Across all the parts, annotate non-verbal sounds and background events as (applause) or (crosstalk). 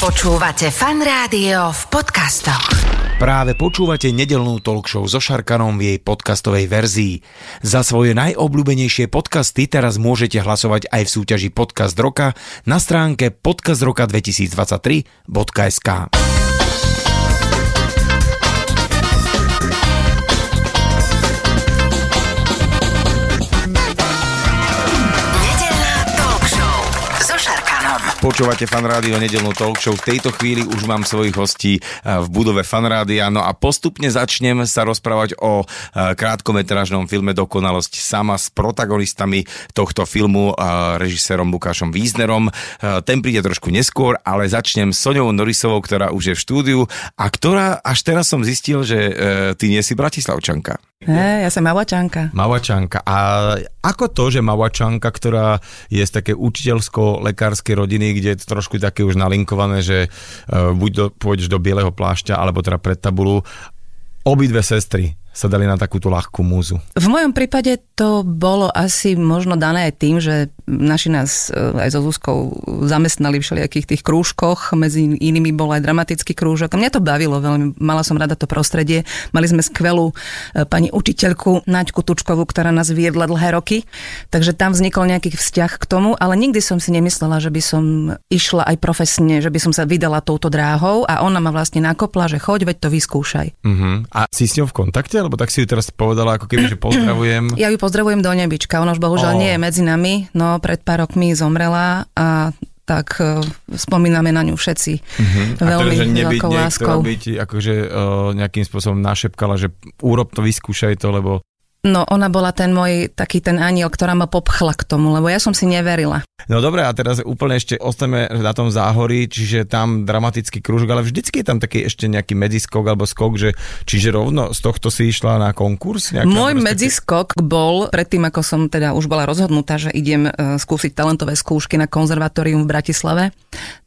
Počúvate fan rádio v podcastoch. Práve počúvate nedelnú talk show so Šarkanom v jej podcastovej verzii. Za svoje najobľúbenejšie podcasty teraz môžete hlasovať aj v súťaži Podcast Roka na stránke podcastroka2023.sk. Počúvate Fan Rádio nedelnú talk show. V tejto chvíli už mám svojich hostí eh, v budove Fan Rádia. No a postupne začnem sa rozprávať o eh, krátkometrážnom filme Dokonalosť sama s protagonistami tohto filmu, eh, režisérom Lukášom Víznerom. Ten príde trošku neskôr, ale začnem s Soňou Norisovou, ktorá už je v štúdiu a ktorá až teraz som zistil, že ty nie si Bratislavčanka. Hej, ja som Mavačanka. Mavačanka. A ako to, že Mavačanka, ktorá je z také učiteľsko-lekárskej rodiny, kde je to trošku také už nalinkované, že uh, buď do, pôjdeš do bieleho plášťa, alebo teda pred tabulu, obidve sestry sa dali na takúto ľahkú múzu. V mojom prípade to bolo asi možno dané aj tým, že naši nás e, aj so Zuzkou zamestnali v všelijakých tých krúžkoch, medzi inými bol aj dramatický krúžok. Mňa to bavilo veľmi, mala som rada to prostredie. Mali sme skvelú e, pani učiteľku Naďku Tučkovú, ktorá nás viedla dlhé roky, takže tam vznikol nejaký vzťah k tomu, ale nikdy som si nemyslela, že by som išla aj profesne, že by som sa vydala touto dráhou a ona ma vlastne nakopla, že choď, veď to vyskúšaj. Uh-huh. A si s ňou v kontakte? Lebo tak si ju teraz povedala, ako keby, že pozdravujem. Ja ju pozdravujem do nebička, ona už bohužiaľ Ó. nie je medzi nami, no pred pár rokmi zomrela a tak e, spomíname na ňu všetci Uh-huh. A veľmi teda, že nebyť veľkou láskou. byť akože uh, nejakým spôsobom našepkala, že urob to, vyskúšaj to, lebo No ona bola ten môj taký ten aniel, ktorá ma popchla k tomu, lebo ja som si neverila. No dobre, a teraz úplne ešte ostaneme na tom záhorí, čiže tam dramatický krúžok, ale vždycky je tam taký ešte nejaký medziskok alebo skok, že čiže rovno z tohto si išla na konkurs? Môj proste- medziskok bol, predtým ako som teda už bola rozhodnutá, že idem e, skúsiť talentové skúšky na konzervatórium v Bratislave,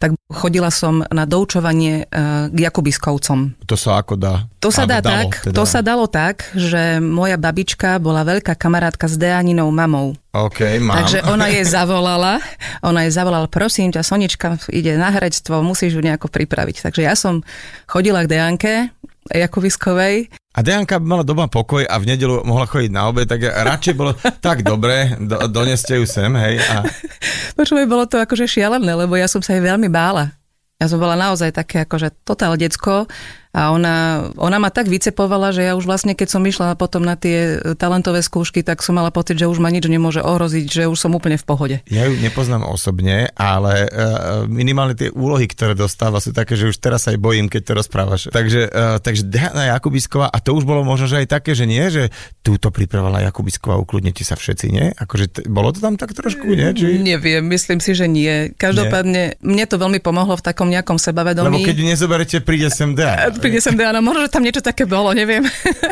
tak chodila som na doučovanie e, k Jakubiskovcom. To sa ako dá? To sa dá dalo tak, teda. to sa dalo tak, že moja babička bola veľká kamarátka s Deaninou mamou. OK, mám. Takže ona jej zavolala, ona jej zavolala, prosím ťa, Sonička ide na herectvo, musíš ju nejako pripraviť. Takže ja som chodila k Deanke Jakuviskovej A Dejanka mala doma pokoj a v nedelu mohla chodiť na obed, tak radšej bolo tak dobre, do, doneste ju sem, hej. A, (laughs) Počúvaj, bolo to akože šialené, lebo ja som sa jej veľmi bála. Ja som bola naozaj také akože totál decko a ona, ona ma tak vycepovala, že ja už vlastne, keď som išla potom na tie talentové skúšky, tak som mala pocit, že už ma nič nemôže ohroziť, že už som úplne v pohode. ja ju nepoznám osobne, ale uh, minimálne tie úlohy, ktoré dostáva, sú také, že už teraz sa aj bojím, keď to rozprávaš. Takže, takže Diana Jakubisková, a to už bolo možno, že aj také, že nie, že túto pripravila Jakubisková, ukludnite sa všetci, nie? Akože t- bolo to tam tak trošku, nie? Či... Neviem, myslím si, že nie. Každopádne, mne to veľmi pomohlo v takom nejakom sebavedomí. Lebo keď ju nezoberete, príde sem Diana. Príde sem Diana, možno, že tam niečo také bolo, neviem.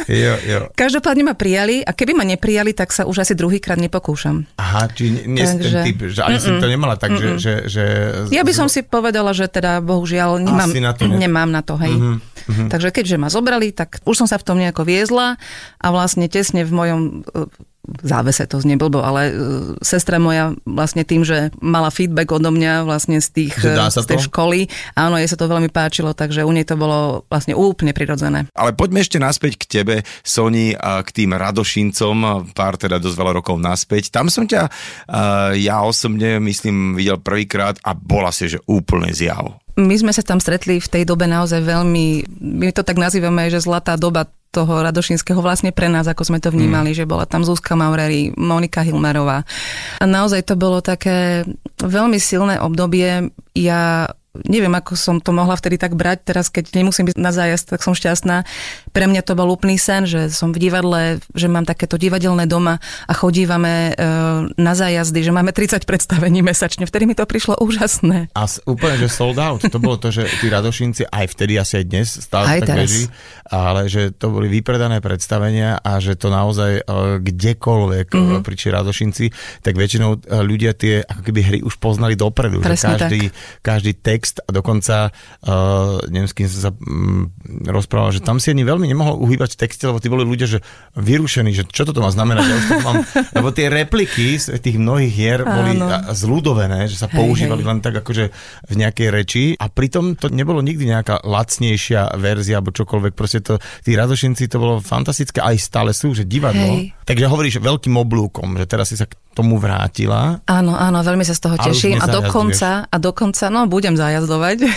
Jo, jo. (laughs) Každopádne ma prijali a keby ma neprijali, tak sa už asi druhýkrát nepokúšam. Aha, či nie, si ten Takže- typ, že ani som to nemala tak, že, že, že... Ja by som si povedala, že teda bohužiaľ nemám, Asi na to ne- nemám na to, hej. Mhm, Takže keďže ma zobrali, tak už som sa v tom nejako viezla a vlastne tesne v mojom závese to znie blbo, ale e, sestra moja vlastne tým, že mala feedback odo mňa vlastne z, tých, e, z tej to? školy, áno, jej sa to veľmi páčilo, takže u nej to bolo vlastne úplne prirodzené. Ale poďme ešte naspäť k tebe, Soni, a k tým Radošincom, pár teda dosť veľa rokov naspäť. Tam som ťa, uh, ja osobne myslím, videl prvýkrát a bola si, že úplne zjav. My sme sa tam stretli v tej dobe naozaj veľmi, my to tak nazývame, že zlatá doba toho Radošinského vlastne pre nás, ako sme to vnímali, mm. že bola tam Zuzka Maurery, Monika Hilmerová. A naozaj to bolo také veľmi silné obdobie. Ja neviem, ako som to mohla vtedy tak brať, teraz keď nemusím byť na zájazd, tak som šťastná. Pre mňa to bol úplný sen, že som v divadle, že mám takéto divadelné doma a chodívame e, na zájazdy, že máme 30 predstavení mesačne. Vtedy mi to prišlo úžasné. A úplne, že sold out. To bolo to, že tí Radošinci aj vtedy, asi aj dnes, stále Aj tak teraz. beží, ale že to boli vypredané predstavenia a že to naozaj uh, kdekoľvek Mhm. mm-hmm. priči Radošinci, tak väčšinou uh, ľudia tie ako keby hry už poznali dopredu. Presne že každý, každý text text a dokonca uh, neviem, s kým som sa um, rozprával, že tam si ani veľmi nemohol uhýbať v texte, lebo tí boli ľudia, že vyrušení, že čo toto má znamenať, ja už to mám, (laughs) lebo tie repliky z tých mnohých hier boli Áno. zľudovené, že sa Hej, používali hej. len tak akože v nejakej reči a pritom to nebolo nikdy nejaká lacnejšia verzia alebo čokoľvek, proste to, tí radošinci to bolo fantastické, aj stále sú, že divadlo. Hej. Takže hovoríš veľkým oblúkom, že teraz si sa tomu vrátila. Áno, áno, veľmi sa z toho teším a dokonca, a dokonca, no budem zajazdovať,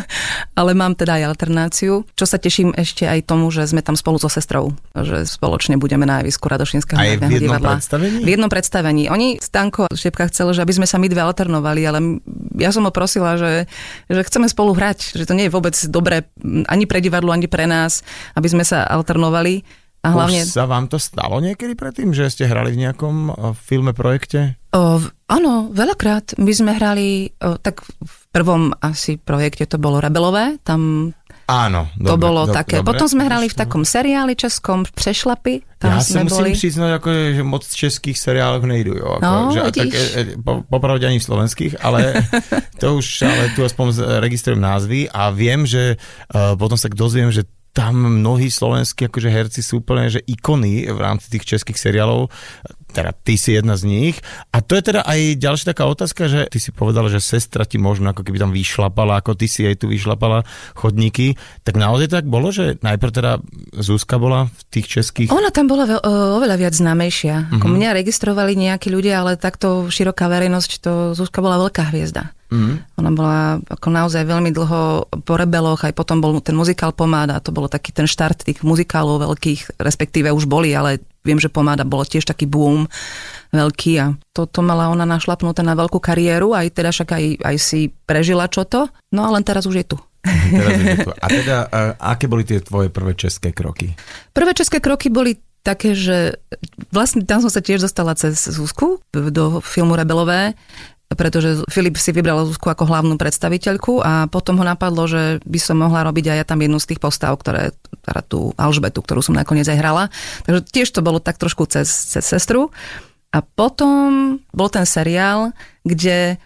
(laughs) ale mám teda aj alternáciu, čo sa teším ešte aj tomu, že sme tam spolu so sestrou, že spoločne budeme na javisku Radošinského Aj v jednom divadla. predstavení? V jednom predstavení. Oni, Stanko Štepka chceli, že aby sme sa my dve alternovali, ale ja som ho prosila, že, že chceme spolu hrať, že to nie je vôbec dobré ani pre divadlo, ani pre nás, aby sme sa alternovali. A hlavne... Už sa vám to stalo niekedy predtým, že ste hrali v nejakom uh, filme, projekte? O, áno, veľakrát. My sme hrali, o, tak v prvom asi projekte to bolo Rebelové, tam Áno. to dobre, bolo do- také. dobre. Potom sme hrali v takom seriáli českom Přešlapy, tam Ja sa sme musím boli. priznať, ako, že moc českých seriálov nejdu. Jo, ako, No, že, tak, vidíš. e, e, po, popravde ani v slovenských, ale (laughs) to už, ale tu aspoň registrujem názvy a viem, že uh, potom sa dozviem, že tam mnohí slovenskí akože herci sú úplne že ikony v rámci tých českých seriálov, teda ty si jedna z nich. A to je teda aj ďalšia taká otázka, že ty si povedala, že sestra ti možno ako keby tam vyšlapala, ako ty si jej tu vyšlapala chodníky. Tak naozaj tak bolo, že najprv teda Zuzka bola v tých českých Ona tam bola o, oveľa viac známejšia. Mhm. Ako mňa registrovali nejakí ľudia, ale takto široká verejnosť, to Zuzka bola veľká hviezda. Mhm. Ona bola ako naozaj veľmi dlho po rebeloch, aj potom bol ten muzikál Pomáda, to bolo taký ten štart tých muzikálov veľkých, respektíve už boli, ale viem, že Pomáda bolo tiež taký boom veľký a toto mala ona našlapnuté na veľkú kariéru, aj teda však aj, aj si prežila čo to, no a len teraz už je tu. Teraz je to. (laughs) A teda, aké boli tie tvoje prvé české kroky? Prvé české kroky boli také, že vlastne tam som sa tiež dostala cez Zuzku do filmu Rebelové, pretože Filip si vybral Zuzku ako hlavnú predstaviteľku a potom ho napadlo, že by som mohla robiť aj ja tam jednu z tých postav, ktoré, teda tú Alžbetu, ktorú som nakoniec aj hrala. Takže tiež to bolo tak trošku cez, cez sestru. A potom bol ten seriál, kde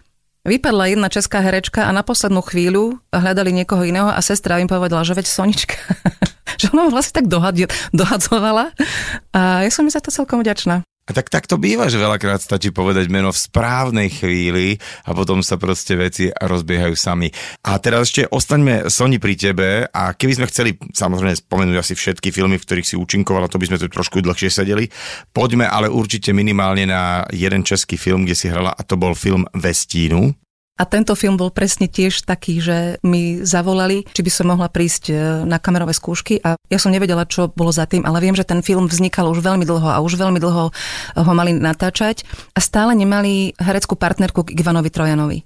vypadla jedna česká herečka a na poslednú chvíľu hľadali niekoho iného a sestra im povedala, že veď Sonička. (laughs) že ona vlastne tak dohadzovala a ja som mi za to celkom vďačná. A tak, tak to býva, že veľakrát stačí povedať meno v správnej chvíli a potom sa proste veci rozbiehajú sami. A teraz ešte ostaňme Soni pri tebe a keby sme chceli samozrejme spomenúť asi všetky filmy, v ktorých si účinkovala, to by sme tu trošku dlhšie sedeli. Poďme ale určite minimálne na jeden český film, kde si hrala a to bol film Vestínu. A tento film bol presne tiež taký, že mi zavolali, či by som mohla prísť e, na kamerové skúšky a ja som nevedela, čo bolo za tým, ale viem, že ten film vznikal už veľmi dlho a už veľmi dlho ho mali natáčať a stále nemali hereckú partnerku k Ivanovi Trojanovi.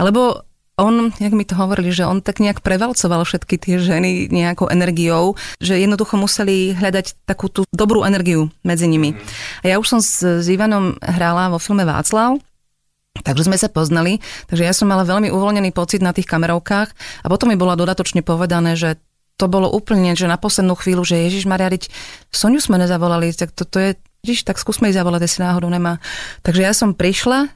Lebo on, jak mi to hovorili, že on tak nejak prevalcoval všetky tie ženy nejakou energiou, že jednoducho museli hľadať takú tú dobrú energiu medzi nimi. A ja už som s, s Ivanom hrála vo filme Václav, Takže sme sa poznali, takže ja som mala veľmi uvoľnený pocit na tých kamerovkách a potom mi bolo dodatočne povedané, že to bolo úplne, že na poslednú chvíľu, že Ježiš Maria, Soniu sme nezavolali, tak toto je, Ježiš, tak skúsme jej zavolať, jestli náhodou nemá. Takže ja som prišla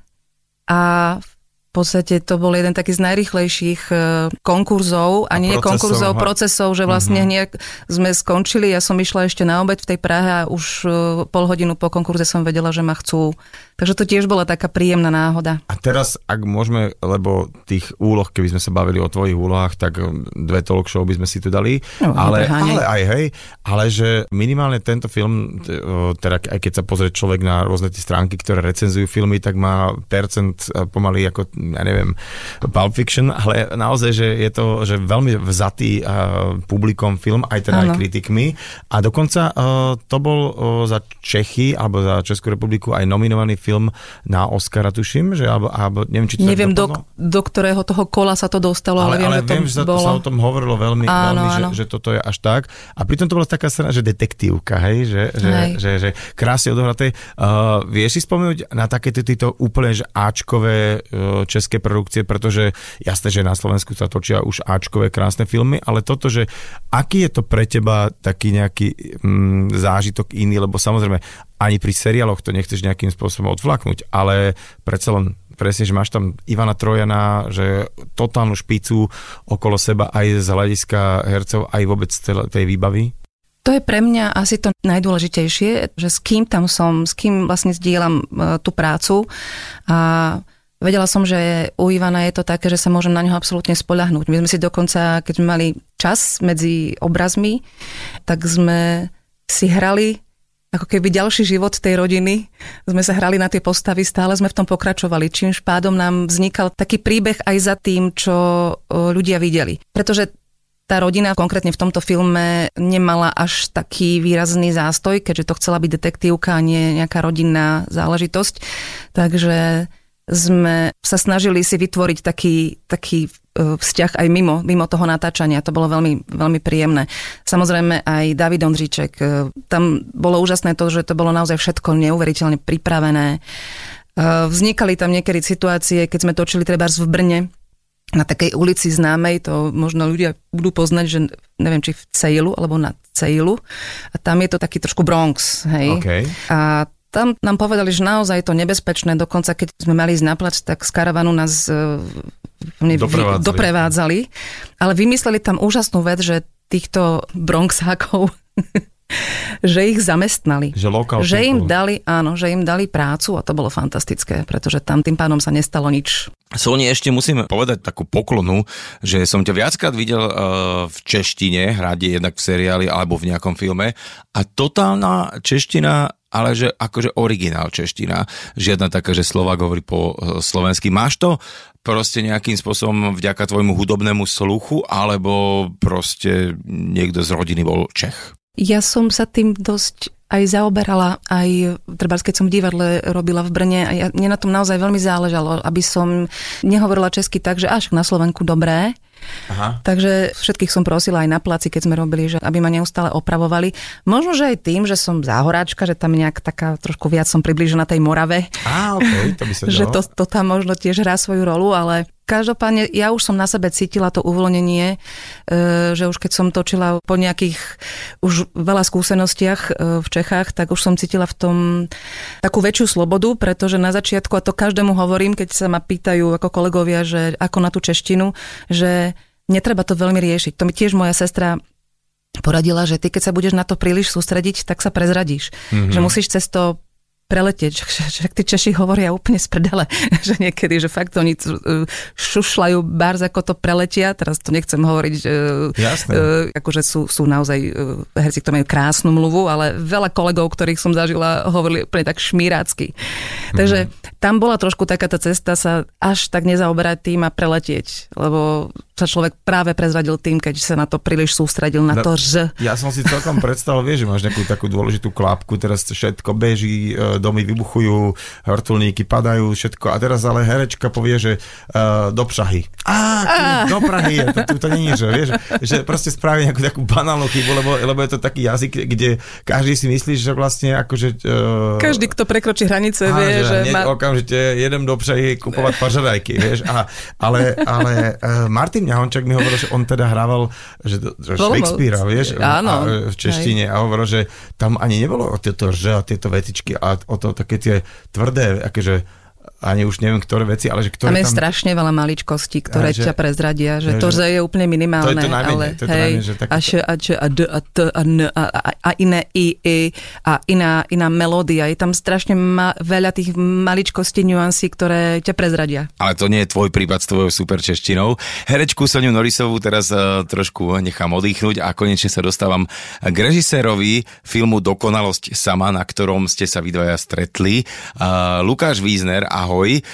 a v podstate to bol jeden taký z najrychlejších e, konkurzov, a, A nie procesov, konkurzov, ha. procesov, že vlastne Mhm. hneď sme skončili, ja som išla ešte na obed v tej Prahe a už e, pol hodinu po konkurze som vedela, že ma chcú. Takže to tiež bola taká príjemná náhoda. A teraz, ak môžeme, lebo tých úloh, keby sme sa bavili o tvojich úlohách, tak um, dve talk show by sme si tu dali. No, ale, nepreháňaj. ale aj hej, ale že minimálne tento film, teda aj keď sa pozrie človek na rôzne tie stránky, ktoré recenzujú filmy, tak má percent e, pomaly ako, ja neviem, Pulp Fiction, ale naozaj, že je to že veľmi vzatý uh, publikom film, aj teda aj Áno. kritikmi. A dokonca uh, to bol za Čechy, alebo za Českú republiku aj nominovaný film na Oscara, tuším, že alebo, alebo neviem, či to Neviem, do, do ktorého toho kola sa to dostalo, ale, ale, viem, ale že to viem, že bolo... sa o tom hovorilo veľmi, Áno, veľmi áno. že, že toto je až tak. A pritom to bola taká strana, že detektívka, hej, že, že, Hej. že, že krásne odohraté. Uh, vieš si spomenúť na také títo úplne že Ačkové uh, české produkcie, pretože jasné, že na Slovensku sa točia už Ačkové krásne filmy, ale toto, že aký je to pre teba taký nejaký mm, zážitok iný, lebo samozrejme ani pri seriáloch to nechceš nejakým spôsobom odflaknúť, ale predsa len presne, že máš tam Ivana Trojana, že totálnu špicu okolo seba aj z hľadiska hercov, aj vôbec tej výbavy? To je pre mňa asi to najdôležitejšie, že s kým tam som, s kým vlastne zdieľam e, tú prácu a vedela som, že u Ivana je to také, že sa môžem na neho absolútne spoľahnúť. My sme si dokonca, keď sme mali čas medzi obrazmi, tak sme si hrali ako keby ďalší život tej rodiny. Sme sa hrali na tie postavy, stále sme v tom pokračovali, čímž pádom nám vznikal taký príbeh aj za tým, čo ľudia videli. Pretože tá rodina konkrétne v tomto filme nemala až taký výrazný zástoj, keďže to chcela byť detektívka a nie nejaká rodinná záležitosť. Takže sme sa snažili si vytvoriť taký, taký e, vzťah aj mimo, mimo toho natáčania. To bolo veľmi, veľmi príjemné. Samozrejme aj David Ondříček. E, tam bolo úžasné to, že to bolo naozaj všetko neuveriteľne pripravené. E, vznikali tam niekedy situácie, keď sme točili treba v Brne, na takej ulici známej, to možno ľudia budú poznať, že neviem, či v Cejlu, alebo na Cejlu. A tam je to taký trošku Bronx, hej. Okay. A tam nám povedali, že naozaj je to nebezpečné, dokonca keď sme mali ísť na tak z karavanu nás uh, doprevádzali. doprevádzali. Ale vymysleli tam úžasnú vec, že týchto Bronxákov (laughs) že ich zamestnali. Že, že im dali, áno, že im dali prácu a to bolo fantastické, pretože tam tým pádom sa nestalo nič. Soni, ešte musím povedať takú poklonu, že som ťa viackrát videl uh, v češtine, hrať jednak v seriáli alebo v nejakom filme a totálna čeština ale že akože originál čeština. Žiadna taká, že Slovak hovorí po uh, slovensky. Máš to proste nejakým spôsobom vďaka tvojmu hudobnému sluchu, alebo proste niekto z rodiny bol Čech? Ja som sa tým dosť aj zaoberala, aj treba keď som v divadle robila v Brne a ja, mne na tom naozaj veľmi záležalo, aby som nehovorila česky tak, že až na Slovenku dobré, Aha. Takže všetkých som prosila aj na placi, keď sme robili, že aby ma neustále opravovali. Možno, že aj tým, že som záhoráčka, že tam nejak taká trošku viac som priblížená tej Morave. Á, okay, to by sa (laughs) že to, to tam možno tiež hrá svoju rolu, ale Každopádne ja už som na sebe cítila to uvoľnenie, e, že už keď som točila po nejakých už veľa skúsenostiach e, v Čechách, tak už som cítila v tom takú väčšiu slobodu, pretože na začiatku, a to každému hovorím, keď sa ma pýtajú ako kolegovia, že ako na tú češtinu, že netreba to veľmi riešiť. To mi tiež moja sestra poradila, že ty keď sa budeš na to príliš sústrediť, tak sa prezradíš. Mm-hmm. Že musíš cez to preletieť, že tí Češi hovoria úplne z prdele, (laughs) že niekedy, že fakt oni šušľajú bárs, ako to preletia, teraz to nechcem hovoriť, že Jasné. akože sú, sú naozaj herci, ktorí majú krásnu mluvu, ale veľa kolegov, ktorých som zažila, hovorili úplne tak šmírácky. Mm-hmm. Takže tam bola trošku taká tá cesta sa až tak nezaoberať tým a preletieť, lebo sa človek práve prezradil tým, keď sa na to príliš sústredil, na no, to že... Ja som si celkom predstavil, vieš, že máš nejakú takú dôležitú klapku, teraz všetko beží, e, domy vybuchujú, hortulníky padajú, všetko. A teraz ale herečka povie, že uh, do Prahy. Á, do Prahy je, to, to, to je, že, vieš, že proste spraví nejakú takú banálnu chybu, lebo, lebo je to taký jazyk, kde každý si myslí, že vlastne akože... Uh, každý, kto prekročí hranice, vie, že... že má... Okamžite jedem do Prahy kupovať (laughs) pažadajky, vieš. A, ale ale uh, Martin Martin Ňahončak mi hovoril, že on teda hrával že, že Shakespearea, vieš, Áno, a, v češtine a hovoril, že tam ani nebolo o tieto že a tieto vetičky a o to také tie tvrdé, akože ani už neviem, ktoré veci, ale že ktoré tam... je tam... strašne veľa maličkostí, ktoré že, ťa prezradia, že, že to, že je úplne minimálne, to je to najmenej, ale to je to hej, najmenej, že a, š, a, č, a d, a t, a n, a, a, a iné i, i, a iná, iná melódia. Je tam strašne ma, veľa tých maličkostí, nuansí, ktoré ťa prezradia. Ale to nie je tvoj prípad s tvojou super češtinou. Herečku Soniu Norisovú teraz uh, trošku nechám oddychnúť a konečne sa dostávam k režisérovi filmu Dokonalosť sama, na ktorom ste sa vy dvaja stretli. Uh, Lukáš Wiesner, ahoj.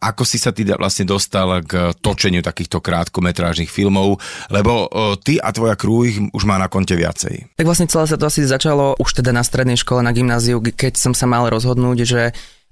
Ako si sa ty vlastne dostal k točeniu takýchto krátkometrážnych filmov, lebo ty a tvoja krú ich už má na konte viacej. Tak vlastne celé sa to asi začalo už teda na strednej škole, na gymnáziu, keď som sa mal rozhodnúť, že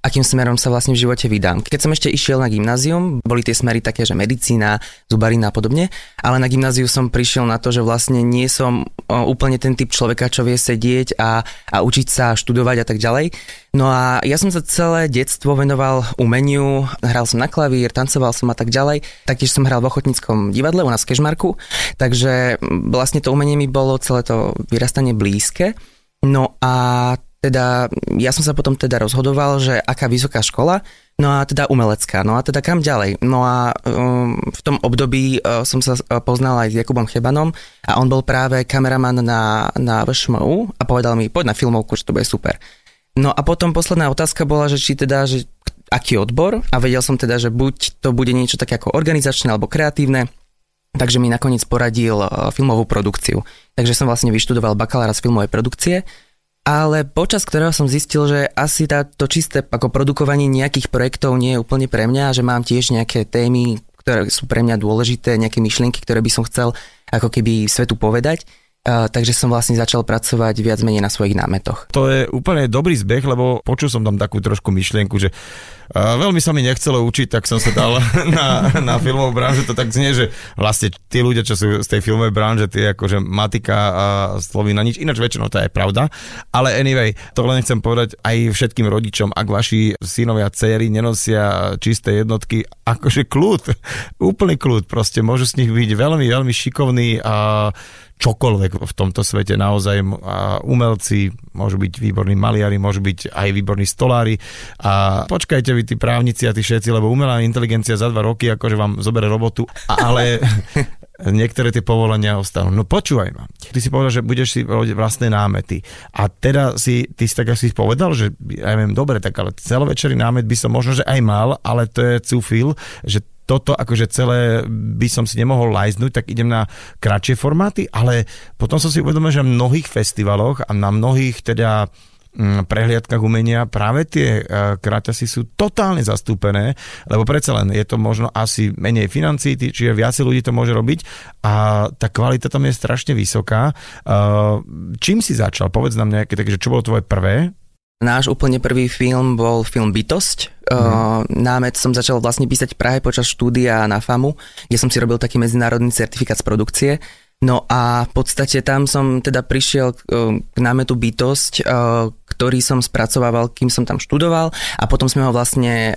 akým smerom sa vlastne v živote vydám. Keď som ešte išiel na gymnázium, boli tie smery také, že medicína, zubarina a podobne, ale na gymnáziu som prišiel na to, že vlastne nie som úplne ten typ človeka, čo vie sedieť a, a učiť sa, študovať a tak ďalej. No a ja som sa celé detstvo venoval umeniu, hral som na klavír, tancoval som a tak ďalej. Taktiež som hral v Ochotníckom divadle u nás v Kežmarku, takže vlastne to umenie mi bolo celé to vyrastanie blízke. No a teda ja som sa potom teda rozhodoval, že aká vysoká škola, no a teda umelecká, no a teda kam ďalej. No a um, v tom období uh, som sa uh, poznal aj s Jakubom Chebanom a on bol práve kameraman na, na VŠMU a povedal mi, poď na filmovku, že to bude super. No a potom posledná otázka bola, že či teda, že aký odbor a vedel som teda, že buď to bude niečo také ako organizačné alebo kreatívne, takže mi nakoniec poradil uh, filmovú produkciu. Takže som vlastne vyštudoval bakalára z filmovej produkcie ale počas ktorého som zistil, že asi tá, to čisté ako produkovanie nejakých projektov nie je úplne pre mňa a že mám tiež nejaké témy, ktoré sú pre mňa dôležité, nejaké myšlienky, ktoré by som chcel ako keby svetu povedať. Uh, takže som vlastne začal pracovať viac menej na svojich námetoch. To je úplne dobrý zbeh, lebo počul som tam takú trošku myšlienku, že veľmi sa mi nechcelo učiť, tak som sa dal (laughs) na, na filmovú branžu. To tak znie, že vlastne tí ľudia, čo sú z tej filmovej branže, tie akože matika a slovy na nič. Ináč väčšinou to je pravda. Ale anyway, to len chcem povedať aj všetkým rodičom, ak vaši synovia, céry nenosia čisté jednotky, akože kľud, úplný kľud, proste môžu z nich byť veľmi, veľmi šikovní a čokoľvek v tomto svete naozaj umelci, môžu byť výborní maliari, môžu byť aj výborní stolári a počkajte vy tí právnici a tí všetci, lebo umelá inteligencia za dva roky akože vám zobere robotu, ale (laughs) niektoré tie povolenia ostanú. No počúvaj ma, ty si povedal, že budeš si robiť vlastné námety a teda si, ty si tak asi povedal, že ja neviem, dobre, tak ale celovečerný námet by som možno, že aj mal, ale to je cufil, že toto akože celé by som si nemohol lajznúť, tak idem na kratšie formáty, ale potom som si uvedomil, že v mnohých festivaloch a na mnohých teda prehliadkach umenia práve tie e, kraťasy sú totálne zastúpené, lebo predsa len je to možno asi menej financí, čiže viacej ľudí to môže robiť a tá kvalita tam je strašne vysoká. E, čím si začal? Povedz nám nejaké, takže čo bolo tvoje prvé Náš úplne prvý film bol film Bytosť. Mm. Námet som začal vlastne písať v Prahe počas štúdia na FAMu, kde som si robil taký medzinárodný certifikát z produkcie. No a v podstate tam som teda prišiel k námetu Bytosť, ktorý som spracovával, kým som tam študoval a potom sme ho vlastne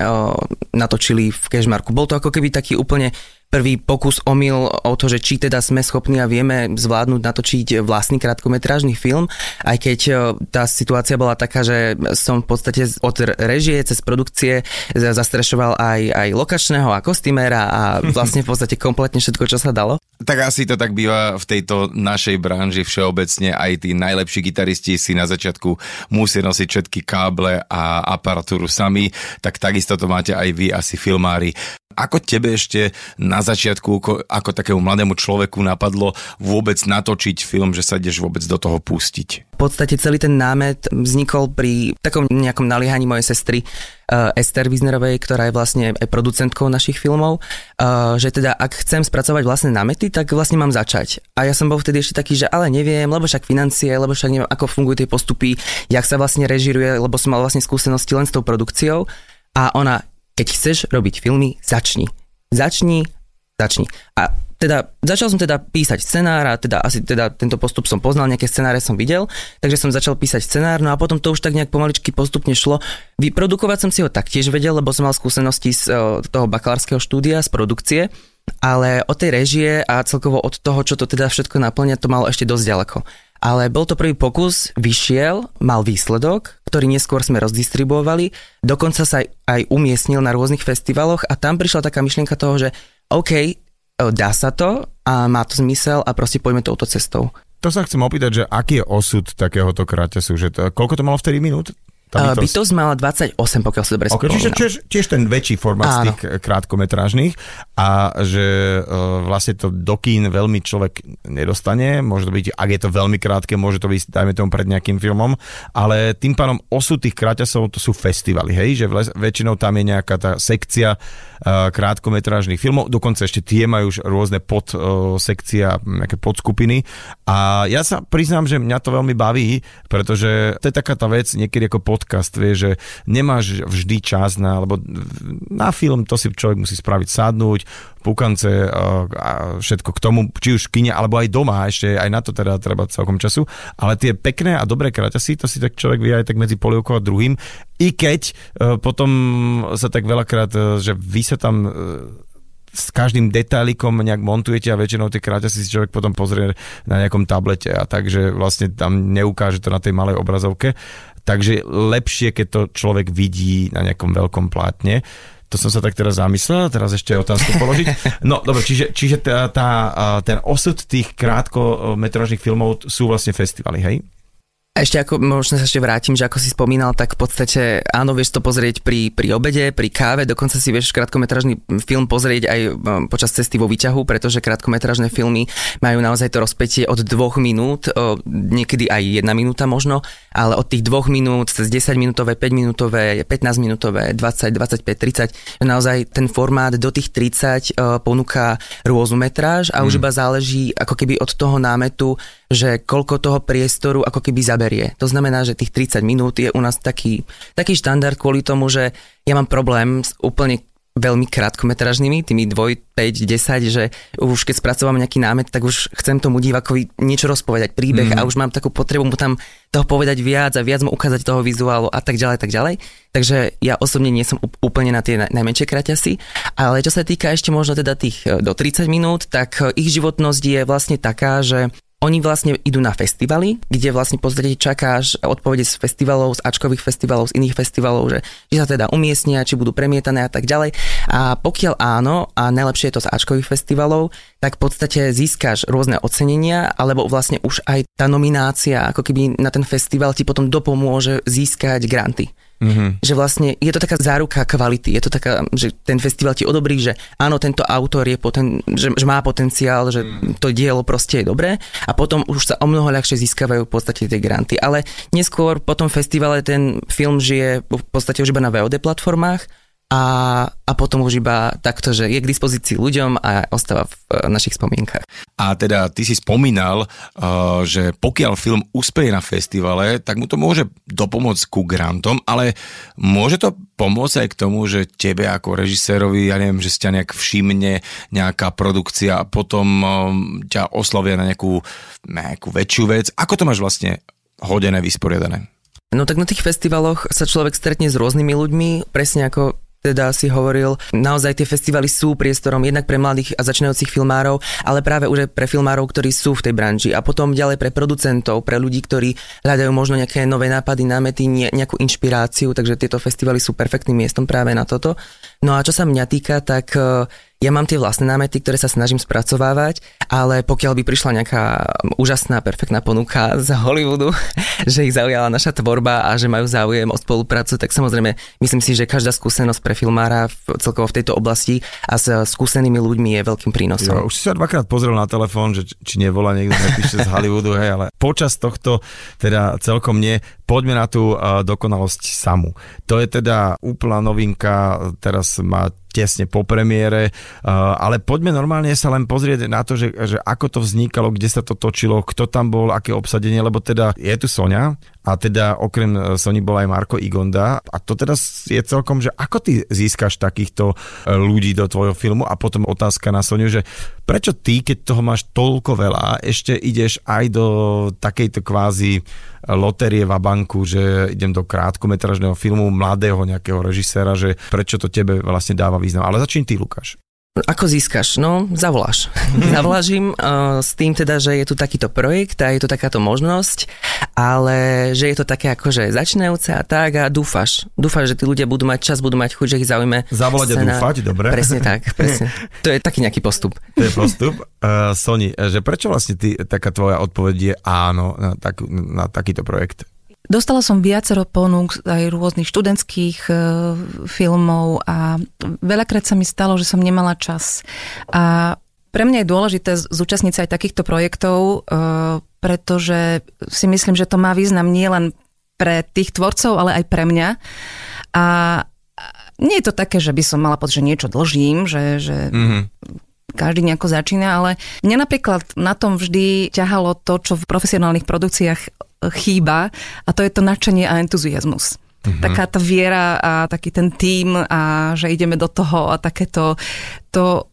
natočili v Cashmarku. Bol to ako keby taký úplne prvý pokus omyl o to, že či teda sme schopní a vieme zvládnuť natočiť vlastný krátkometrážny film, aj keď e, tá situácia bola taká, že som v podstate od režie cez produkcie zastrešoval aj, aj lokačného a kostýmera (laughs) a vlastne v podstate kompletne všetko, čo sa dalo. Tak asi to tak býva v tejto našej branži všeobecne. Aj tí najlepší gitaristi si na začiatku musia nosiť všetky káble a aparatúru sami, tak takisto to máte aj vy asi filmári. Ako tebe ešte na začiatku, ako, ako takému mladému človeku napadlo vôbec natočiť film, že sa ideš vôbec do toho pustiť? V podstate celý ten námet vznikol pri takom nejakom naliehaní mojej sestry uh, Ester Wiznerovej, ktorá je vlastne aj producentkou našich filmov, uh, že teda ak chcem spracovať vlastné námety, tak vlastne mám začať. A ja som bol vtedy ešte taký, že ale neviem, lebo však financie, lebo však neviem, ako fungujú tie postupy, jak sa vlastne režiruje, lebo som mal vlastne skúsenosti len s tou produkciou. A ona, keď chceš robiť filmy, začni. Začni, začni. A teda, začal som teda písať scenár a teda asi teda tento postup som poznal, nejaké scenáre som videl, takže som začal písať scenár, no a potom to už tak nejak pomaličky postupne šlo. Vyprodukovať som si ho taktiež vedel, lebo som mal skúsenosti z toho bakalárskeho štúdia, z produkcie, ale od tej režie a celkovo od toho, čo to teda všetko naplňa, to malo ešte dosť ďaleko. Ale bol to prvý pokus, vyšiel, mal výsledok, ktorý neskôr sme rozdistribuovali, dokonca sa aj umiestnil na rôznych festivaloch a tam prišla taká myšlienka toho, že OK, e, dá sa to a má to zmysel a proste poďme touto cestou. To sa chcem opýtať, že aký je osud takéhoto kráťasu, že to, koľko to malo vtedy minút? Tá bytosť? bytosť mala 28, pokiaľ si dobre okay, čiže tiež, tiež ten väčší formát z tých krátkometrážnych a že uh, vlastne to do kín veľmi človek nedostane, môže to byť, ak je to veľmi krátke, môže to byť, dajme tomu pred nejakým filmom, ale tým pádom osud tých kráťasov to sú festivaly, hej, že väčšinou tam je nejaká tá sekcia uh, krátkometrážnych filmov, dokonca ešte tie majú už rôzne podsekcie uh, a nejaké podskupiny. A ja sa priznám, že mňa to veľmi baví, pretože to je taká tá vec, niekedy ako pod podcast, vie, že nemáš vždy čas na, lebo na film to si človek musí spraviť sadnúť, púkance a všetko k tomu, či už v kine, alebo aj doma, ešte aj na to teda treba celkom času, ale tie pekné a dobré kraťasy, to si tak človek vie aj tak medzi polievkou a druhým, i keď e, potom sa tak veľakrát, e, že vy sa tam s každým detailikom nejak montujete a väčšinou tie kráťasy si človek potom pozrie na nejakom tablete a takže vlastne tam neukáže to na tej malej obrazovke. Takže lepšie, keď to človek vidí na nejakom veľkom plátne. To som sa tak teraz zamyslel, teraz ešte otázku položiť. No, dobre, čiže, čiže tá, tá, ten osud tých krátkometrážnych filmov sú vlastne festivaly, hej? Ešte ako, možno sa ešte vrátim, že ako si spomínal, tak v podstate áno, vieš to pozrieť pri, pri obede, pri káve, dokonca si vieš krátkometražný film pozrieť aj počas cesty vo výťahu, pretože krátkometražné filmy majú naozaj to rozpetie od dvoch minút, niekedy aj jedna minúta možno, ale od tých dvoch minút cez 10 minútové, 5 minútové, 15 minútové, 20, 25, 30, naozaj ten formát do tých 30 ponúka rôznu metráž a už mm. iba záleží ako keby od toho námetu, že koľko toho priestoru ako keby zaberie. To znamená, že tých 30 minút je u nás taký, taký štandard kvôli tomu, že ja mám problém s úplne veľmi krátkometražnými, tými 2, 5, 10, že už keď spracovávam nejaký námet, tak už chcem tomu divakovi niečo rozpovedať, príbeh mm. a už mám takú potrebu mu tam toho povedať viac a viac mu ukázať toho vizuálu a tak ďalej, tak ďalej. Takže ja osobne nie som úplne na tie najmenšie kraťasy, ale čo sa týka ešte možno teda tých e, do 30 minút, tak e, ich životnosť je vlastne taká, že oni vlastne idú na festivaly, kde vlastne podstate čakáš odpovede z festivalov, z Ačkových festivalov, z iných festivalov, že či sa teda umiestnia, či budú premietané a tak ďalej. A pokiaľ áno, a najlepšie je to z Ačkových festivalov, tak v podstate získaš rôzne ocenenia, alebo vlastne už aj tá nominácia, ako keby na ten festival ti potom dopomôže získať granty. Mm-hmm. Že vlastne je to taká záruka kvality, je to taká, že ten festival ti odobrí, že áno, tento autor je poten, že, že má potenciál, že mm. to dielo proste je dobré a potom už sa o mnoho ľahšie získavajú v podstate tie granty. Ale neskôr po tom festivale ten film žije v podstate už iba na VOD platformách a, a potom už iba takto, že je k dispozícii ľuďom a ostáva v uh, našich spomienkach. A teda ty si spomínal, uh, že pokiaľ film uspeje na festivale, tak mu to môže dopomôcť ku grantom, ale môže to pomôcť aj k tomu, že tebe ako režisérovi, ja neviem, že ťa nejak všimne nejaká produkcia a potom um, ťa oslovia na nejakú, nejakú väčšiu vec. Ako to máš vlastne hodené, vysporiadané? No tak na tých festivaloch sa človek stretne s rôznymi ľuďmi, presne ako teda si hovoril, naozaj tie festivaly sú priestorom jednak pre mladých a začínajúcich filmárov, ale práve už aj pre filmárov, ktorí sú v tej branži a potom ďalej pre producentov, pre ľudí, ktorí hľadajú možno nejaké nové nápady, námety, nejakú inšpiráciu, takže tieto festivaly sú perfektným miestom práve na toto. No a čo sa mňa týka, tak eh, ja mám tie vlastné námety, ktoré sa snažím spracovávať, ale pokiaľ by prišla nejaká úžasná, perfektná ponuka (laughs) z Hollywoodu, (laughs) že ich zaujala naša tvorba a že majú záujem o spoluprácu, tak samozrejme myslím si, že každá skúsenosť pre filmára v, celkovo v tejto oblasti a s skúsenými ľuďmi je veľkým prínosom. Jo, už si sa dvakrát pozrel na telefón, že či nevolá niekto, nepíše z Hollywoodu, hej, ale počas tohto teda celkom nie. Poďme na tú uh, dokonalosť samu. To je teda úplná novinka, teraz má tesne po premiére, ale poďme normálne sa len pozrieť na to, že, že ako to vznikalo, kde sa to točilo, kto tam bol, aké obsadenie, lebo teda je tu Sonia a teda okrem e, Sony bol aj Marko Igonda a to teda je celkom, že ako ty získaš takýchto e, ľudí do tvojho filmu a potom otázka na Soniu, že prečo ty, keď toho máš toľko veľa, ešte ideš aj do takejto kvázi lotérie v banku, že idem do krátkometražného filmu mladého nejakého režiséra, že prečo to tebe vlastne dáva význam. Ale začni ty, Lukáš. Ako získaš? No, zavoláš. (laughs) Zavoláš im uh, s tým teda, že je tu takýto projekt a je tu takáto možnosť, ale že je to také ako, že začínajúce a tak a dúfaš. Dúfaš, že tí ľudia budú mať čas, budú mať chuť, že ich zaujíme. Zavolať a dúfať, dobre. Presne tak, presne. (laughs) To je taký nejaký postup. To je postup. Uh, Soni, že prečo vlastne ty, taká tvoja odpoveď je áno na, tak, na takýto projekt? Dostala som viacero ponúk aj rôznych študentských e, filmov a veľakrát sa mi stalo, že som nemala čas. A pre mňa je dôležité zúčastniť sa aj takýchto projektov, e, pretože si myslím, že to má význam nielen pre tých tvorcov, ale aj pre mňa. A nie je to také, že by som mala pocit, že niečo dlžím, že, že mm-hmm každý nejako začína, ale mňa napríklad na tom vždy ťahalo to, čo v profesionálnych produkciách chýba a to je to nadšenie a entuziasmus. Mm-hmm. Taká tá viera a taký ten tím a že ideme do toho a takéto to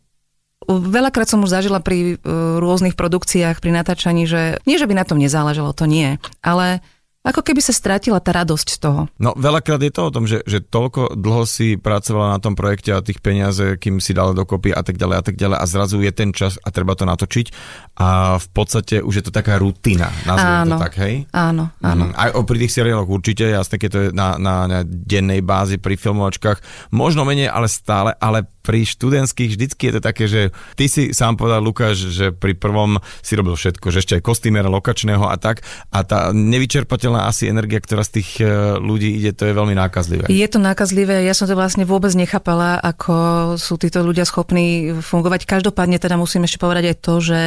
Veľakrát som už zažila pri uh, rôznych produkciách, pri natáčaní, že nie, že by na tom nezáležalo, to nie, ale ako keby sa strátila tá radosť z toho. No veľakrát je to o tom, že, že toľko dlho si pracovala na tom projekte a tých peniaze, kým si dala dokopy a tak ďalej a tak ďalej a zrazu je ten čas a treba to natočiť a v podstate už je to taká rutina, nazviem to tak, hej? Áno, áno. Mm, aj pri tých seriáloch určite, jasne, keď to je na, na, na dennej bázi pri filmovačkách, možno menej, ale stále, ale pri študentských vždycky je to také, že ty si sám povedal, Lukáš, že pri prvom si robil všetko, že ešte aj kostýmera lokačného a tak a tá nevyčerpateľná asi energia, ktorá z tých e, ľudí ide, to je veľmi nákazlivé. Je to nákazlivé, ja som to vlastne vôbec nechápala, ako sú títo ľudia schopní fungovať. Každopádne teda musím ešte povedať aj to, že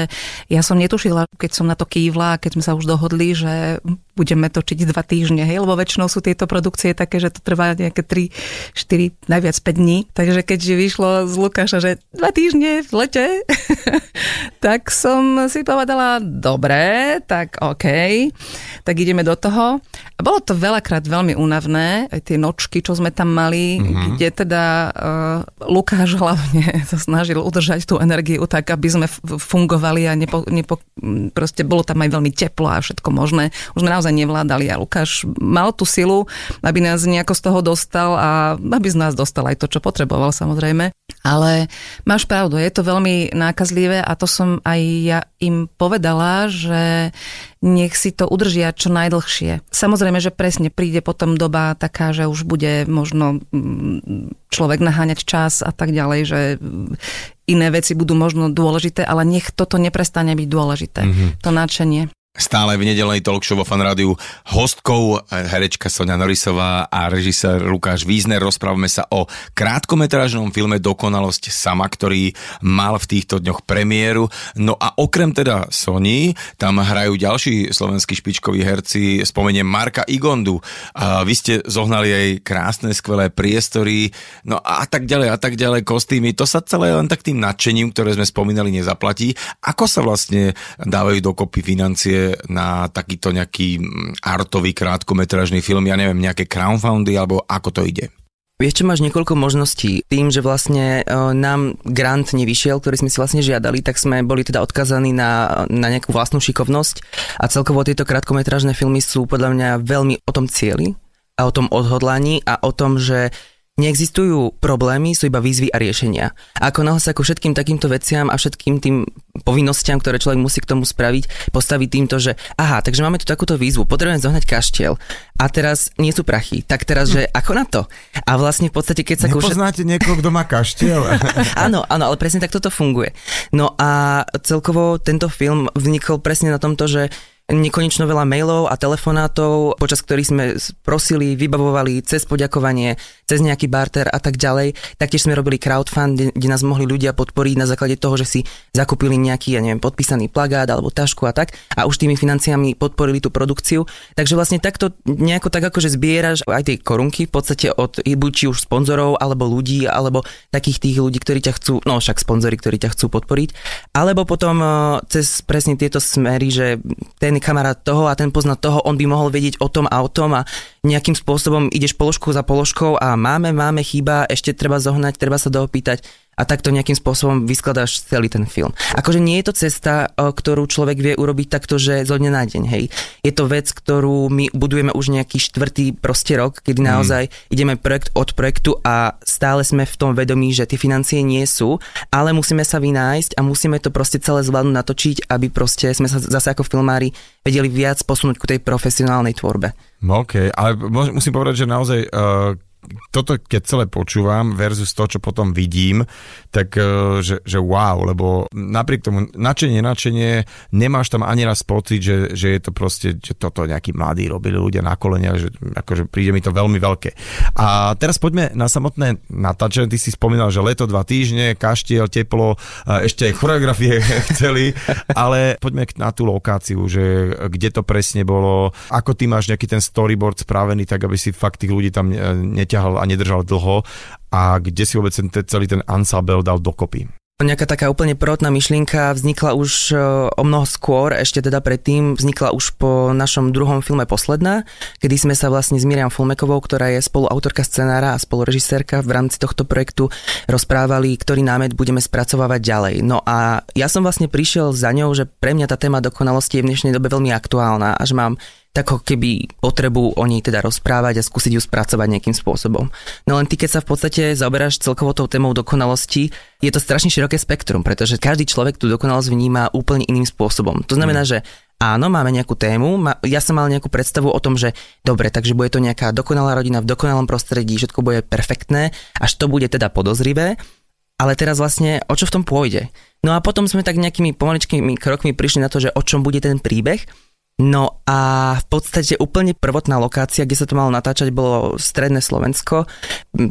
ja som netušila, keď som na to kývla, keď sme sa už dohodli, že budeme točiť dva týždne, hej, lebo väčšinou sú tieto produkcie také, že to trvá nejaké 3, 4, najviac 5 dní. Takže keď vyšlo z Lukáša, že dva týždne v lete, (laughs) tak som si povedala, dobre, tak OK, tak ideme do toho. A bolo to veľakrát veľmi únavné, aj tie nočky, čo sme tam mali, mm-hmm. kde teda uh, Lukáš hlavne (laughs) sa snažil udržať tú energiu tak, aby sme fungovali a nepo, nepo, proste bolo tam aj veľmi teplo a všetko možné. Už sme naozaj naozaj nevládali a Lukáš mal tú silu, aby nás nejako z toho dostal a aby z nás dostal aj to, čo potreboval samozrejme. Ale máš pravdu, je to veľmi nákazlivé a to som aj ja im povedala, že nech si to udržia čo najdlhšie. Samozrejme, že presne príde potom doba taká, že už bude možno mm, človek naháňať čas a tak ďalej, že iné veci budú možno dôležité, ale nech toto neprestane byť dôležité, mm-hmm. to nadšenie. Stále v nedelnej talk show vo fanrádiu hostkou herečka Sonia Norisová a režisér Lukáš Vízner. Rozprávame sa o krátkometrážnom filme Dokonalosť sama, ktorý mal v týchto dňoch premiéru. No a okrem teda Sony, tam hrajú ďalší slovenskí špičkoví herci, spomeniem Marka Igondu. A vy ste zohnali aj krásne, skvelé priestory, no a tak ďalej a tak ďalej, kostýmy. To sa celé len tak tým nadšením, ktoré sme spomínali, nezaplatí. Ako sa vlastne dávajú dokopy financie na takýto nejaký mm, artový krátkometražný film, ja neviem, nejaké crowdfundy, alebo ako to ide? Vieš, čo máš niekoľko možností. Tým, že vlastne uh, nám grant nevyšiel, ktorý sme si vlastne žiadali, tak sme boli teda odkazaní na, na nejakú vlastnú šikovnosť a celkovo tieto krátkometrážne filmy sú podľa mňa veľmi o tom cieli a o tom odhodlaní a o tom, že Neexistujú problémy, sú iba výzvy a riešenia. A ako náhle sa ku všetkým takýmto veciam a všetkým tým povinnostiam, ktoré človek musí k tomu spraviť, postaviť týmto, že aha, takže máme tu takúto výzvu, potrebujeme zohnať kaštiel a teraz nie sú prachy, tak teraz, že ako na to? A vlastne v podstate, keď sa... Nepoznáte všet... niekoho, kto má kaštiel? (laughs) áno, áno, ale presne tak toto funguje. No a celkovo tento film vznikol presne na tomto, že nekonečno veľa mailov a telefonátov, počas ktorých sme prosili, vybavovali cez poďakovanie, cez nejaký barter a tak ďalej. Taktiež sme robili crowdfund, kde nás mohli ľudia podporiť na základe toho, že si zakúpili nejaký, ja neviem, podpísaný plagát alebo tašku a tak a už tými financiami podporili tú produkciu. Takže vlastne takto nejako tak akože zbieraš aj tie korunky v podstate od buď či už sponzorov alebo ľudí alebo takých tých ľudí, ktorí ťa chcú, no však sponzory, ktorí ťa chcú podporiť, alebo potom eh, cez presne tieto smery, že ten kamarát toho a ten pozná toho, on by mohol vedieť o tom a o tom a nejakým spôsobom ideš položkou za položkou a máme, máme, chýba, ešte treba zohnať, treba sa doopýtať a takto nejakým spôsobom vyskladáš celý ten film. Akože nie je to cesta, ktorú človek vie urobiť takto, že zo dňa na deň, hej. Je to vec, ktorú my budujeme už nejaký štvrtý proste rok, kedy mm. naozaj ideme projekt od projektu a stále sme v tom vedomí, že tie financie nie sú, ale musíme sa vynájsť a musíme to proste celé zvládnuť natočiť, aby proste sme sa zase ako filmári vedeli viac posunúť ku tej profesionálnej tvorbe. OK, ale musím povedať, že naozaj uh, toto keď celé počúvam versus to, čo potom vidím, tak e, že, že wow, lebo napriek tomu načenie, načenie, nemáš tam ani raz pocit, že, že je to proste, že toto nejakí mladí robili ľudia na kolenia, že akože príde mi to veľmi veľké. A teraz poďme na samotné natáčanie, ty si spomínal, že leto, dva týždne, kaštiel, teplo, ešte aj choreografie (laughs) chceli, ale poďme na tú lokáciu, že kde to presne bolo, ako ty máš nejaký ten storyboard spravený, tak aby si fakt tých ľudí tam neťahal a nedržal dlho a kde si vôbec ten, celý ten ensemble dal dokopy. Nejaká taká úplne prvotná myšlienka vznikla už e, o mnoho skôr, ešte teda predtým, vznikla už po našom druhom filme Posledná, kedy sme sa vlastne s Miriam Fulmekovou, ktorá je spoluautorka scenára a spolurežisérka v rámci tohto projektu, rozprávali, ktorý námet budeme spracovávať ďalej. No a ja som vlastne prišiel za ňou, že pre mňa tá téma dokonalosti je v dnešnej dobe veľmi aktuálna a že mám tak ako keby potrebu o nej teda rozprávať a skúsiť ju spracovať nejakým spôsobom. No len ty, keď sa v podstate zaoberáš celkovo tou témou dokonalosti, je to strašne široké spektrum, pretože každý človek tú dokonalosť vníma úplne iným spôsobom. To znamená, mm. že áno, máme nejakú tému, ja som mal nejakú predstavu o tom, že dobre, takže bude to nejaká dokonalá rodina v dokonalom prostredí, všetko bude perfektné, až to bude teda podozrivé, ale teraz vlastne o čo v tom pôjde? No a potom sme tak nejakými pomaličkými krokmi prišli na to, že o čom bude ten príbeh No a v podstate úplne prvotná lokácia, kde sa to malo natáčať, bolo stredné Slovensko.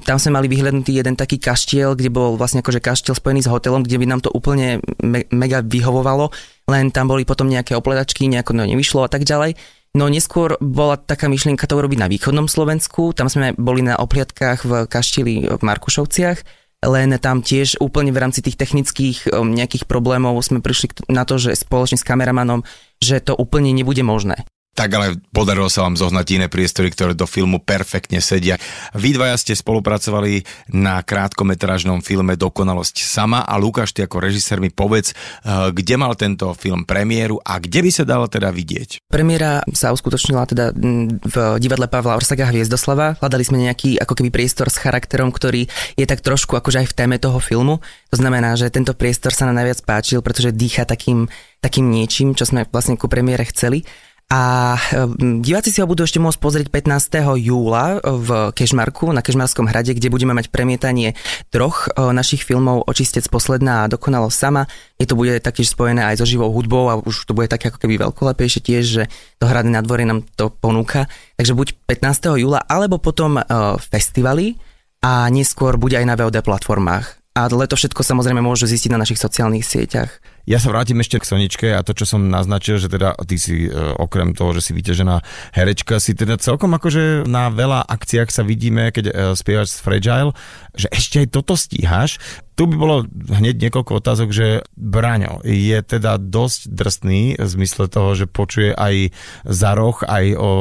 Tam sme mali vyhľadnutý jeden taký kaštiel, kde bol vlastne akože kaštiel spojený s hotelom, kde by nám to úplne me- mega vyhovovalo, len tam boli potom nejaké opledačky, nejako to nevyšlo a tak ďalej. No neskôr bola taká myšlienka to urobiť na východnom Slovensku, tam sme boli na opliadkách v kaštili v Markušovciach, len tam tiež úplne v rámci tých technických um, nejakých problémov sme prišli na to, že spoločne s kameramanom že to úplne nebude možné. Tak ale podarilo sa vám zohnať iné priestory, ktoré do filmu perfektne sedia. Vy dvaja ste spolupracovali na krátkometrážnom filme Dokonalosť sama a Lukáš, ty ako režisér mi povedz, eh, kde mal tento film premiéru a kde by sa dalo teda vidieť? Premiéra sa uskutočnila teda v divadle Pavla Orsaga Hviezdoslava. Hľadali sme nejaký ako keby priestor s charakterom, ktorý je tak trošku akože aj v téme toho filmu. To znamená, že tento priestor sa nám najviac páčil, pretože dýcha takým, takým niečím, čo sme vlastne ku premiére chceli. A diváci si ho budú ešte môcť pozrieť 15. júla v Kežmarku, na Kežmarskom hrade, kde budeme mať premietanie troch e, našich filmov Očistec posledná a Dokonalo sama. Je to bude taktiež spojené aj so živou hudbou a už to bude také ako keby veľkolepejšie tiež, že to hradné nadvorie nám to ponúka. Takže buď 15. júla, alebo potom uh, festivali a neskôr bude aj na VOD platformách. Ale to všetko samozrejme môžu zistiť na našich sociálnych sieťach. Ja sa vrátim ešte k Soničke a to, čo som naznačil, že teda ty si e, okrem toho, že si vyťažená herečka, si teda celkom akože na veľa akciách sa vidíme, keď e, spievaš s Fragile, že ešte aj toto stíhaš. Tu by bolo hneď niekoľko otázok, že Braňo je teda dosť drsný v zmysle toho, že počuje aj za roh, aj o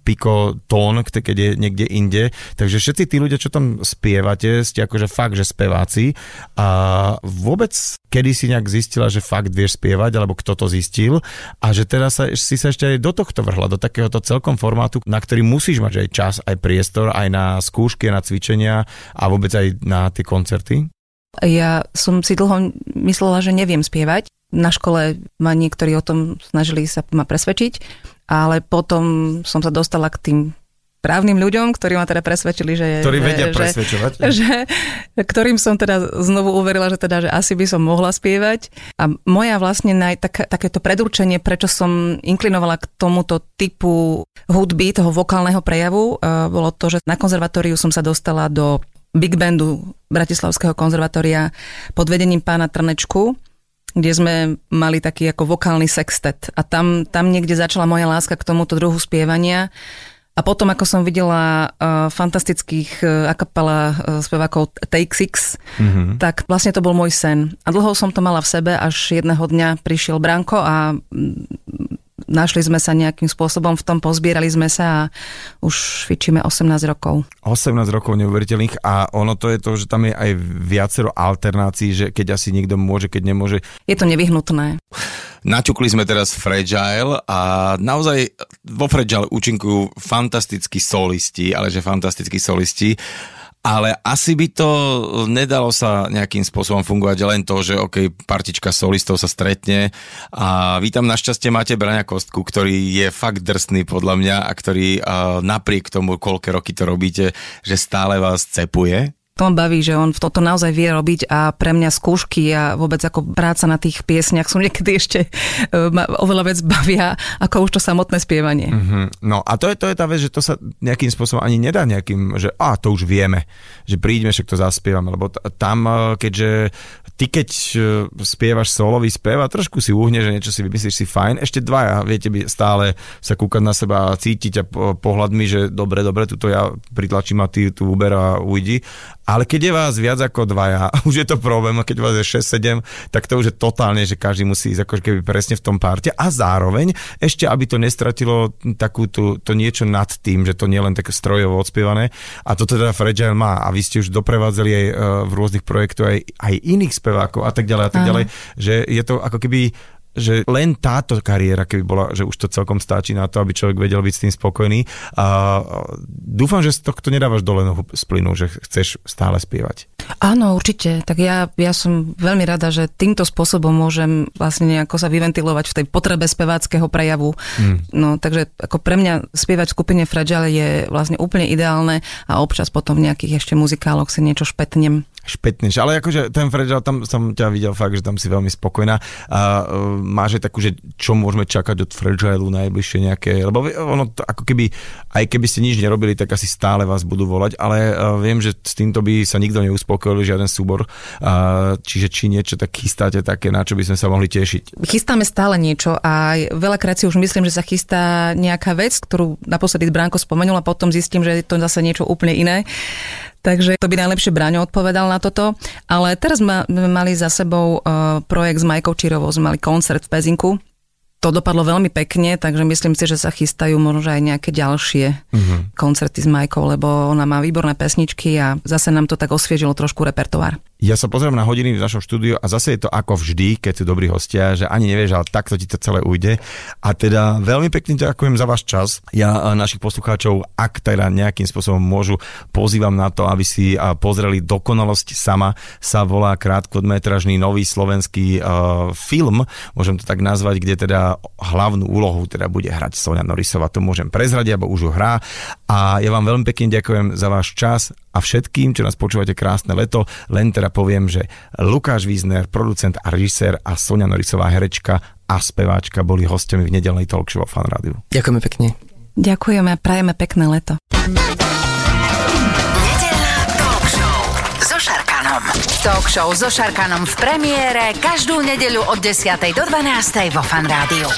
piko tón, keď je niekde inde. Takže všetci tí ľudia, čo tam spievate, ste akože fakt, že speváci. A vôbec kedy si nejak zistila, že fakt vieš spievať, alebo kto to zistil a že teraz sa, si sa ešte aj do tohto vrhla, do takéhoto celkom formátu, na ktorý musíš mať aj čas, aj priestor, aj na skúšky, na cvičenia a vôbec aj na tie koncerty? Ja som si dlho myslela, že neviem spievať. Na škole ma niektorí o tom snažili sa ma presvedčiť, ale potom som sa dostala k tým právnym ľuďom, ktorí ma teda presvedčili, že... Ktorí vedia že, presvedčovať. Že, ktorým som teda znovu uverila, že teda, že asi by som mohla spievať. A moja vlastne naj, tak, takéto predurčenie, prečo som inklinovala k tomuto typu hudby, toho vokálneho prejavu, uh, bolo to, že na konzervatóriu som sa dostala do big bandu Bratislavského konzervatória pod vedením pána Trnečku, kde sme mali taký ako vokálny sextet. A tam, tam niekde začala moja láska k tomuto druhu spievania. A potom, ako som videla uh, fantastických uh, akapela uh, spevákov Take Six, mm-hmm. tak vlastne to bol môj sen. A dlho som to mala v sebe, až jedného dňa prišiel Branko a mm, našli sme sa nejakým spôsobom v tom, pozbierali sme sa a už fičíme 18 rokov. 18 rokov neuveriteľných a ono to je to, že tam je aj viacero alternácií, že keď asi niekto môže, keď nemôže. Je to nevyhnutné. Naťukli sme teraz Fragile a naozaj vo Fragile účinkujú fantastickí solisti, ale že fantastickí solisti. Ale asi by to nedalo sa nejakým spôsobom fungovať len to, že OK, partička solistov sa stretne. A vy tam našťastie máte Braňa Kostku, ktorý je fakt drsný podľa mňa a ktorý napriek tomu, koľké roky to robíte, že stále vás cepuje to baví, že on toto naozaj vie robiť a pre mňa skúšky a vôbec ako práca na tých piesniach sú niekedy ešte uh, oveľa vec bavia ako už to samotné spievanie. Mm-hmm. No a to je, to je tá vec, že to sa nejakým spôsobom ani nedá nejakým, že a to už vieme, že príďme, však to zaspievame, lebo t- tam, e, keďže ty keď e, spievaš solový spev a trošku si uhne, že niečo si vymyslíš si fajn, ešte dvaja, viete by stále sa kúkať na seba a cítiť a pohľadmi, že dobre, dobre, tuto ja pritlačím a ty tu uber a ujdi. Ale keď je vás viac ako dvaja, (laughs) už je to problém, a keď vás je 6-7, tak to už je totálne, že každý musí ísť ako keby presne v tom parte a zároveň ešte, aby to nestratilo takú tú, to niečo nad tým, že to nie len také strojovo odspievané. A to teda Fragile má. A vy ste už doprevádzali aj e, v rôznych projektoch aj, aj iných spevákov a tak ďalej a tak ďalej, že je to ako keby že len táto kariéra, keby bola, že už to celkom stačí na to, aby človek vedel byť s tým spokojný. A dúfam, že z tohto nedávaš dole nohu z plynu, že chceš stále spievať. Áno, určite. Tak ja, ja som veľmi rada, že týmto spôsobom môžem vlastne nejako sa vyventilovať v tej potrebe speváckého prejavu. Hmm. No, takže ako pre mňa spievať v skupine Fragile je vlastne úplne ideálne a občas potom v nejakých ešte muzikáloch si niečo špetnem špetneš. Ale akože ten Fragile, tam som ťa videl fakt, že tam si veľmi spokojná. A uh, máš aj takú, že čo môžeme čakať od Fragile najbližšie nejaké, lebo ono to, ako keby, aj keby ste nič nerobili, tak asi stále vás budú volať, ale uh, viem, že s týmto by sa nikto neuspokojil, žiaden súbor. Uh, čiže či niečo tak chystáte také, na čo by sme sa mohli tešiť? Chystáme stále niečo a veľakrát si už myslím, že sa chystá nejaká vec, ktorú naposledy Bránko spomenul a potom zistím, že je to zase niečo úplne iné. Takže to by najlepšie Braňo odpovedal na toto. Ale teraz sme mali za sebou uh, projekt s Majkou Čirovou, sme mali koncert v Pezinku. To dopadlo veľmi pekne, takže myslím si, že sa chystajú možno aj nejaké ďalšie uh-huh. koncerty s Majkou, lebo ona má výborné pesničky a zase nám to tak osviežilo trošku repertoár. Ja sa pozriem na hodiny v našom štúdiu a zase je to ako vždy, keď sú dobrí hostia, že ani nevieš, ale takto ti to celé ujde. A teda veľmi pekne ďakujem za váš čas. Ja našich poslucháčov, ak teda nejakým spôsobom môžu, pozývam na to, aby si pozreli Dokonalosť sama. Sa volá krátkodmetražný nový slovenský uh, film, môžem to tak nazvať, kde teda hlavnú úlohu teda bude hrať Sonia Norisová. To môžem prezradiť, alebo už ho hrá. A ja vám veľmi pekne ďakujem za váš čas a všetkým, čo nás počúvate krásne leto, len teda poviem, že Lukáš Wiesner, producent a režisér a Sonia Norisová herečka a speváčka boli hostiami v nedelnej talk show Fan Rádiu. Ďakujeme pekne. Ďakujeme a prajeme pekné leto. Nedelná talk show so Šarkanom. Talk show so Šarkanom v premiére každú nedeľu od 10. do 12. vo Fan Rádiu.